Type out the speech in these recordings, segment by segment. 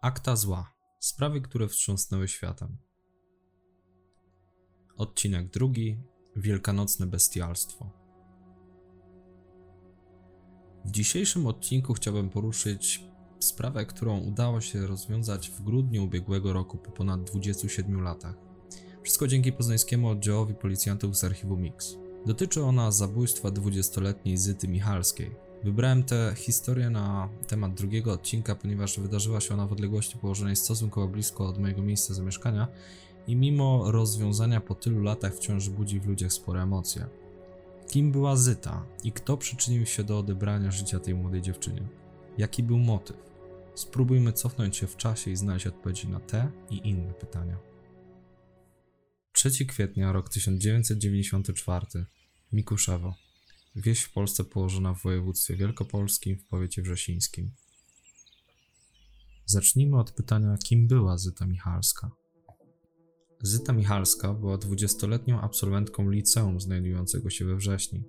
Akta zła. Sprawy, które wstrząsnęły światem. Odcinek drugi. Wielkanocne bestialstwo. W dzisiejszym odcinku chciałbym poruszyć sprawę, którą udało się rozwiązać w grudniu ubiegłego roku po ponad 27 latach. Wszystko dzięki poznańskiemu oddziałowi policjantów z archiwum Mix. Dotyczy ona zabójstwa 20-letniej Zyty Michalskiej. Wybrałem tę historię na temat drugiego odcinka, ponieważ wydarzyła się ona w odległości położonej stosunkowo blisko od mojego miejsca zamieszkania i mimo rozwiązania po tylu latach wciąż budzi w ludziach spore emocje. Kim była Zyta i kto przyczynił się do odebrania życia tej młodej dziewczynie? Jaki był motyw? Spróbujmy cofnąć się w czasie i znaleźć odpowiedzi na te i inne pytania. 3 kwietnia, rok 1994. Mikuszewo. Wieś w Polsce położona w województwie wielkopolskim w powiecie wrzesińskim. Zacznijmy od pytania, kim była Zyta Michalska. Zyta Michalska była dwudziestoletnią absolwentką liceum znajdującego się we Wrześni.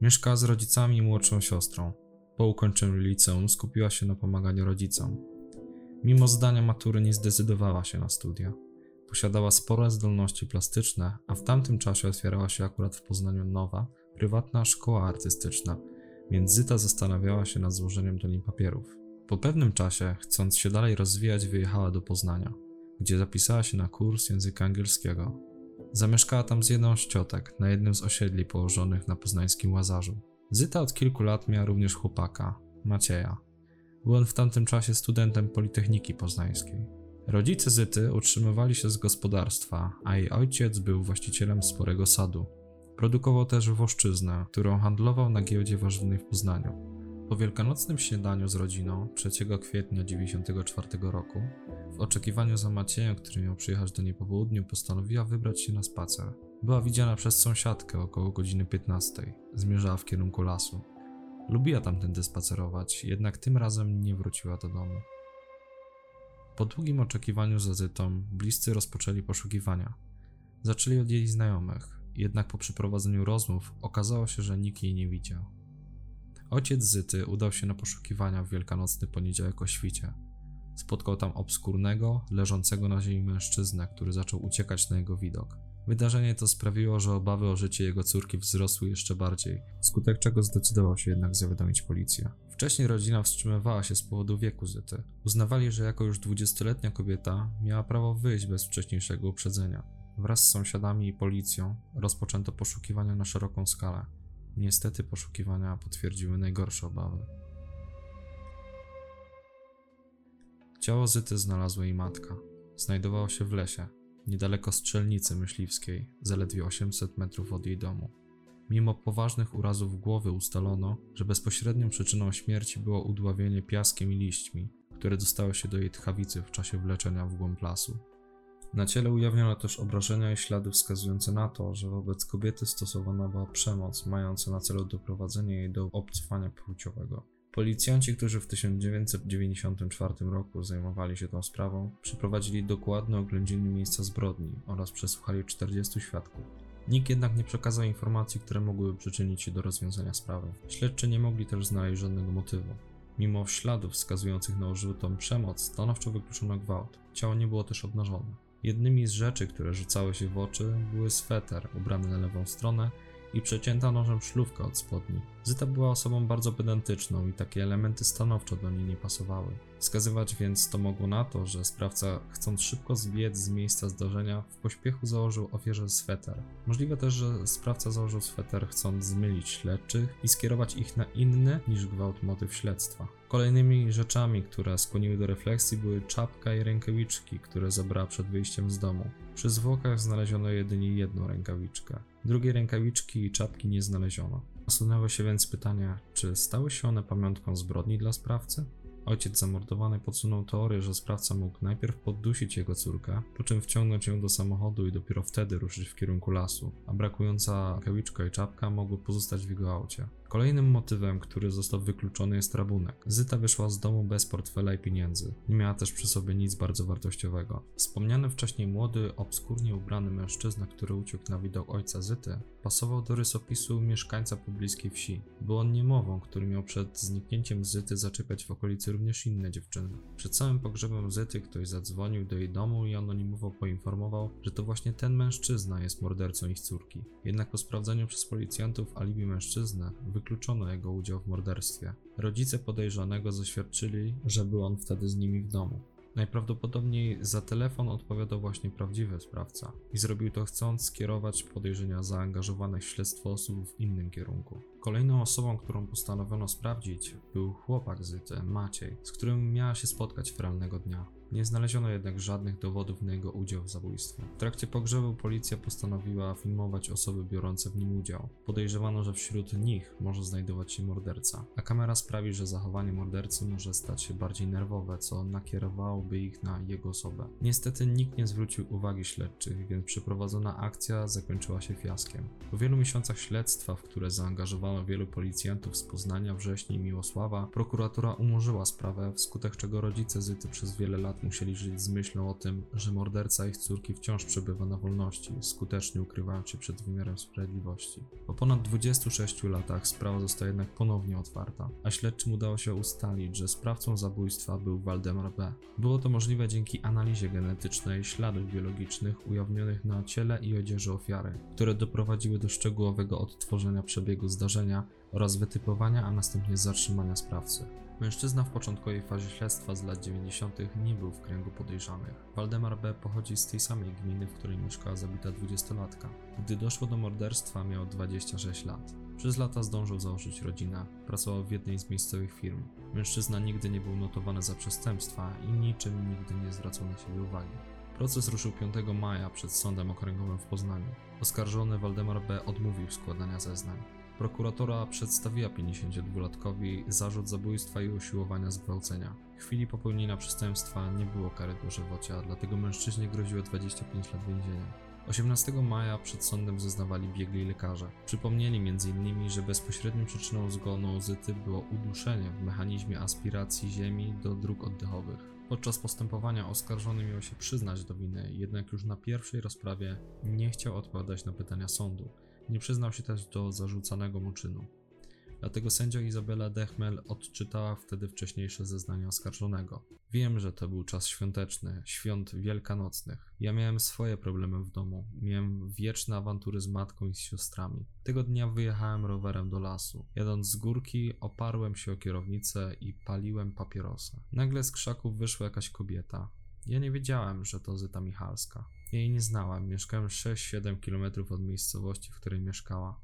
Mieszkała z rodzicami i młodszą siostrą. Po ukończeniu liceum skupiła się na pomaganiu rodzicom. Mimo zdania matury nie zdecydowała się na studia. Posiadała spore zdolności plastyczne, a w tamtym czasie otwierała się akurat w Poznaniu nowa, prywatna szkoła artystyczna, więc Zyta zastanawiała się nad złożeniem do niej papierów. Po pewnym czasie, chcąc się dalej rozwijać, wyjechała do Poznania, gdzie zapisała się na kurs języka angielskiego. Zamieszkała tam z jedną z ciotek na jednym z osiedli położonych na poznańskim Łazarzu. Zyta od kilku lat miała również chłopaka, Macieja. Był on w tamtym czasie studentem Politechniki Poznańskiej. Rodzice Zyty utrzymywali się z gospodarstwa, a jej ojciec był właścicielem sporego sadu. Produkował też woszczyznę, którą handlował na giełdzie warzywnej w Poznaniu. Po wielkanocnym śniadaniu z rodziną 3 kwietnia 1994 roku, w oczekiwaniu za Maciejem, który miał przyjechać do niej po południu, postanowiła wybrać się na spacer. Była widziana przez sąsiadkę około godziny 15. Zmierzała w kierunku lasu. Lubiła tamtędy spacerować, jednak tym razem nie wróciła do domu. Po długim oczekiwaniu Zytą, bliscy rozpoczęli poszukiwania. Zaczęli od jej znajomych, jednak po przeprowadzeniu rozmów okazało się, że nikt jej nie widział. Ojciec Zyty udał się na poszukiwania w wielkanocny poniedziałek o świcie. Spotkał tam obskurnego, leżącego na ziemi mężczyznę, który zaczął uciekać na jego widok. Wydarzenie to sprawiło, że obawy o życie jego córki wzrosły jeszcze bardziej, wskutek czego zdecydował się jednak zawiadomić policję. Wcześniej rodzina wstrzymywała się z powodu wieku Zyty. Uznawali, że jako już 20-letnia kobieta miała prawo wyjść bez wcześniejszego uprzedzenia. Wraz z sąsiadami i policją rozpoczęto poszukiwania na szeroką skalę. Niestety poszukiwania potwierdziły najgorsze obawy. Ciało Zyty znalazła jej matka. Znajdowało się w lesie, niedaleko strzelnicy myśliwskiej, zaledwie 800 metrów od jej domu. Mimo poważnych urazów głowy ustalono, że bezpośrednią przyczyną śmierci było udławienie piaskiem i liśćmi, które dostały się do jej tchawicy w czasie wleczenia w głąb lasu. Na ciele ujawniono też obrażenia i ślady wskazujące na to, że wobec kobiety stosowana była przemoc, mająca na celu doprowadzenie jej do obcwania płciowego. Policjanci, którzy w 1994 roku zajmowali się tą sprawą, przeprowadzili dokładne oględziny miejsca zbrodni oraz przesłuchali 40 świadków. Nikt jednak nie przekazał informacji, które mogłyby przyczynić się do rozwiązania sprawy. Śledczy nie mogli też znaleźć żadnego motywu. Mimo śladów wskazujących na użytą przemoc, stanowczo wykluczono gwałt. Ciało nie było też obnażone. Jednymi z rzeczy, które rzucały się w oczy, były sweter ubrany na lewą stronę i przecięta nożem szlówka od spodni. Zyta była osobą bardzo pedantyczną i takie elementy stanowczo do niej nie pasowały. Wskazywać więc to mogło na to, że sprawca, chcąc szybko zbiec z miejsca zdarzenia, w pośpiechu założył ofierze sweter. Możliwe też, że sprawca założył sweter chcąc zmylić śledczych i skierować ich na inny niż gwałt motyw śledztwa. Kolejnymi rzeczami, które skłoniły do refleksji były czapka i rękawiczki, które zabrała przed wyjściem z domu. Przy zwłokach znaleziono jedynie jedną rękawiczkę. Drugiej rękawiczki i czapki nie znaleziono. Nasunęło się więc pytanie, czy stały się one pamiątką zbrodni dla sprawcy? Ojciec zamordowanej podsunął teorię, że sprawca mógł najpierw poddusić jego córkę, po czym wciągnąć ją do samochodu i dopiero wtedy ruszyć w kierunku lasu, a brakująca rękawiczka i czapka mogły pozostać w jego aucie. Kolejnym motywem, który został wykluczony jest rabunek. Zyta wyszła z domu bez portfela i pieniędzy. Nie miała też przy sobie nic bardzo wartościowego. Wspomniany wcześniej młody, obskurnie ubrany mężczyzna, który uciekł na widok ojca Zyty, pasował do rysopisu mieszkańca pobliskiej wsi. Był on niemową, który miał przed zniknięciem Zyty zaczepiać w okolicy również inne dziewczyny. Przed całym pogrzebem Zyty ktoś zadzwonił do jej domu i anonimowo poinformował, że to właśnie ten mężczyzna jest mordercą ich córki. Jednak po sprawdzeniu przez policjantów alibi mężczyzny, wykluczono jego udział w morderstwie. Rodzice podejrzanego zaświadczyli, że był on wtedy z nimi w domu. Najprawdopodobniej za telefon odpowiadał właśnie prawdziwy sprawca i zrobił to chcąc skierować podejrzenia zaangażowanych w śledztwo osób w innym kierunku. Kolejną osobą, którą postanowiono sprawdzić, był chłopak Zyty, Maciej, z którym miała się spotkać feralnego dnia. Nie znaleziono jednak żadnych dowodów na jego udział w zabójstwie. W trakcie pogrzebu policja postanowiła filmować osoby biorące w nim udział. Podejrzewano, że wśród nich może znajdować się morderca, a kamera sprawi, że zachowanie mordercy może stać się bardziej nerwowe, co nakierowałoby ich na jego osobę. Niestety nikt nie zwrócił uwagi śledczych, więc przeprowadzona akcja zakończyła się fiaskiem. Po wielu miesiącach śledztwa, w które zaangażowano wielu policjantów z Poznania, Wrześni i Miłosława, prokuratura umorzyła sprawę, wskutek czego rodzice Zyty przez wiele lat musieli żyć z myślą o tym, że morderca ich córki wciąż przebywa na wolności, skutecznie ukrywając się przed wymiarem sprawiedliwości. Po ponad 26 latach sprawa została jednak ponownie otwarta, a śledczym udało się ustalić, że sprawcą zabójstwa był Waldemar B. Było to możliwe dzięki analizie genetycznej śladów biologicznych ujawnionych na ciele i odzieży ofiary, które doprowadziły do szczegółowego odtworzenia przebiegu zdarzenia oraz wytypowania, a następnie zatrzymania sprawcy. Mężczyzna w początkowej fazie śledztwa z lat 90. nie był w kręgu podejrzanych. Waldemar B. pochodzi z tej samej gminy, w której mieszkała zabita dwudziestolatka. Gdy doszło do morderstwa, miał 26 lat. Przez lata zdążył założyć rodzinę, pracował w jednej z miejscowych firm. Mężczyzna nigdy nie był notowany za przestępstwa i niczym nigdy nie zwracał na siebie uwagi. Proces ruszył 5 maja przed Sądem Okręgowym w Poznaniu. Oskarżony Waldemar B. odmówił składania zeznań. Prokuratora przedstawiła 52-latkowi zarzut zabójstwa i usiłowania zgwałcenia. W chwili popełnienia przestępstwa nie było kary dożywocia, dlatego mężczyźnie groziło 25 lat więzienia. 18 maja przed sądem zeznawali biegli lekarze. Przypomnieli m.in., że bezpośrednią przyczyną zgonu Zyty było uduszenie w mechanizmie aspiracji ziemi do dróg oddechowych. Podczas postępowania oskarżony miał się przyznać do winy, jednak już na pierwszej rozprawie nie chciał odpowiadać na pytania sądu. Nie przyznał się też do zarzucanego mu czynu. Dlatego sędzia Izabela Dechmel odczytała wtedy wcześniejsze zeznania oskarżonego. Wiem, że to był czas świąteczny, świąt wielkanocnych. Ja miałem swoje problemy w domu. Miałem wieczne awantury z matką i z siostrami. Tego dnia wyjechałem rowerem do lasu. Jadąc z górki, oparłem się o kierownicę i paliłem papierosa. Nagle z krzaków wyszła jakaś kobieta. Ja nie wiedziałem, że to Zyta Michalska. Jej nie znałem. Mieszkałem 6-7 km od miejscowości, w której mieszkała.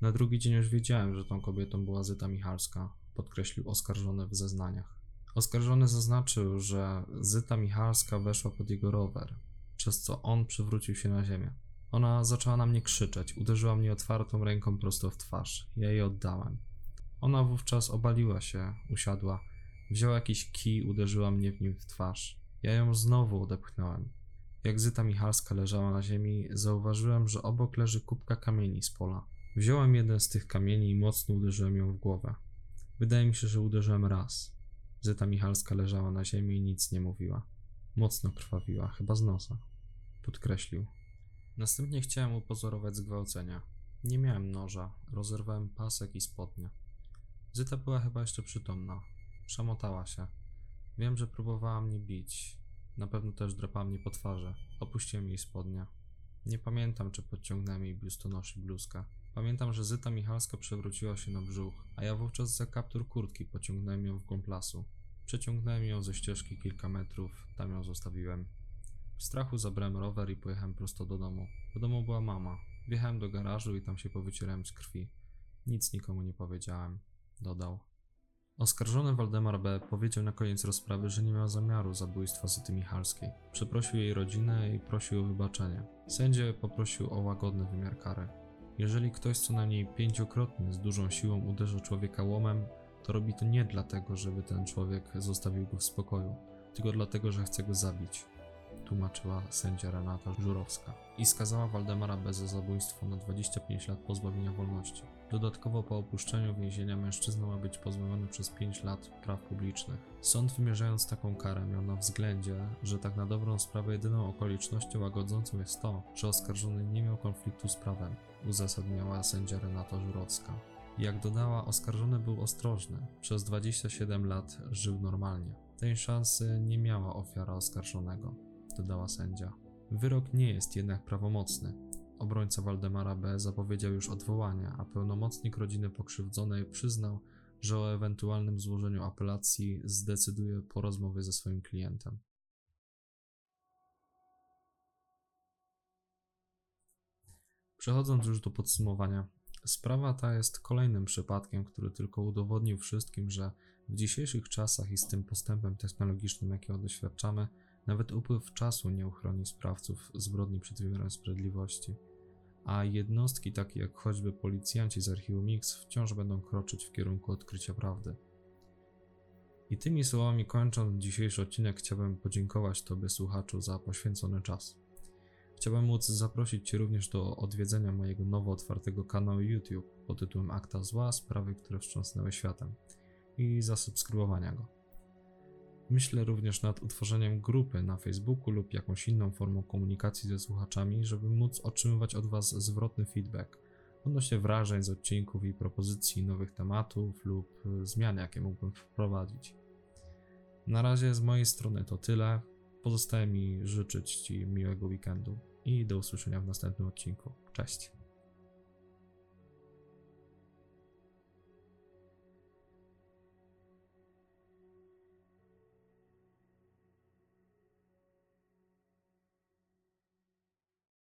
Na drugi dzień już wiedziałem, że tą kobietą była Zyta Michalska, podkreślił oskarżony w zeznaniach. Oskarżony zaznaczył, że Zyta Michalska weszła pod jego rower, przez co on przywrócił się na ziemię. Ona zaczęła na mnie krzyczeć, uderzyła mnie otwartą ręką prosto w twarz. Ja jej oddałem. Ona wówczas obaliła się, usiadła, wzięła jakiś kij, uderzyła mnie w nim w twarz. Ja ją znowu odepchnąłem. Jak Zyta Michalska leżała na ziemi, zauważyłem, że obok leży kubka kamieni z pola. Wziąłem jeden z tych kamieni i mocno uderzyłem ją w głowę. Wydaje mi się, że uderzyłem raz. Zyta Michalska leżała na ziemi i nic nie mówiła. Mocno krwawiła, chyba z nosa. Podkreślił. Następnie chciałem upozorować zgwałcenia. Nie miałem noża, rozerwałem pasek i spodnie. Zyta była chyba jeszcze przytomna. Przemotała się. Wiem, że próbowała mnie bić. Na pewno też drapała mnie po twarzy. Opuściłem jej spodnie. Nie pamiętam, czy podciągnąłem jej biustonoszy bluzkę. Pamiętam, że Zyta Michalska przewróciła się na brzuch, a ja wówczas za kaptur kurtki pociągnąłem ją w głąb lasu. Przeciągnąłem ją ze ścieżki kilka metrów, tam ją zostawiłem. W strachu zabrałem rower i pojechałem prosto do domu. W domu była mama. Wjechałem do garażu i tam się powycierałem z krwi. Nic nikomu nie powiedziałem, dodał. Oskarżony Waldemar B. powiedział na koniec rozprawy, że nie miał zamiaru zabójstwa Zyty Michalskiej. Przeprosił jej rodzinę i prosił o wybaczenie. Sędzia poprosił o łagodny wymiar kary. Jeżeli ktoś co najmniej pięciokrotnie z dużą siłą uderza człowieka łomem, to robi to nie dlatego, żeby ten człowiek zostawił go w spokoju, tylko dlatego, że chce go zabić, tłumaczyła sędzia Renata Żurowska i skazała Waldemara B. za zabójstwo na 25 lat pozbawienia wolności. Dodatkowo po opuszczeniu więzienia mężczyzna ma być pozbawiony przez 5 lat praw publicznych. Sąd wymierzając taką karę miał na względzie, że tak na dobrą sprawę jedyną okolicznością łagodzącą jest to, że oskarżony nie miał konfliktu z prawem, uzasadniała sędzia Renata Żurowska. Jak dodała, oskarżony był ostrożny. Przez 27 lat żył normalnie. Tej szansy nie miała ofiara oskarżonego, dodała sędzia. Wyrok nie jest jednak prawomocny. Obrońca Waldemara B. zapowiedział już odwołanie, a pełnomocnik rodziny pokrzywdzonej przyznał, że o ewentualnym złożeniu apelacji zdecyduje po rozmowie ze swoim klientem. Przechodząc już do podsumowania, sprawa ta jest kolejnym przypadkiem, który tylko udowodnił wszystkim, że w dzisiejszych czasach i z tym postępem technologicznym, jakiego doświadczamy, nawet upływ czasu nie uchroni sprawców zbrodni przed wymiarem sprawiedliwości, a jednostki takie jak choćby policjanci z archiwum Mix wciąż będą kroczyć w kierunku odkrycia prawdy. I tymi słowami kończąc dzisiejszy odcinek chciałbym podziękować Tobie słuchaczu za poświęcony czas. Chciałbym móc zaprosić Cię również do odwiedzenia mojego nowo otwartego kanału YouTube pod tytułem Akta Zła, sprawy, które wstrząsnęły światem i zasubskrybowania go. Myślę również nad utworzeniem grupy na Facebooku lub jakąś inną formą komunikacji ze słuchaczami, żeby móc otrzymywać od Was zwrotny feedback odnośnie wrażeń z odcinków i propozycji nowych tematów lub zmian, jakie mógłbym wprowadzić. Na razie z mojej strony to tyle. Pozostaje mi życzyć Ci miłego weekendu i do usłyszenia w następnym odcinku. Cześć.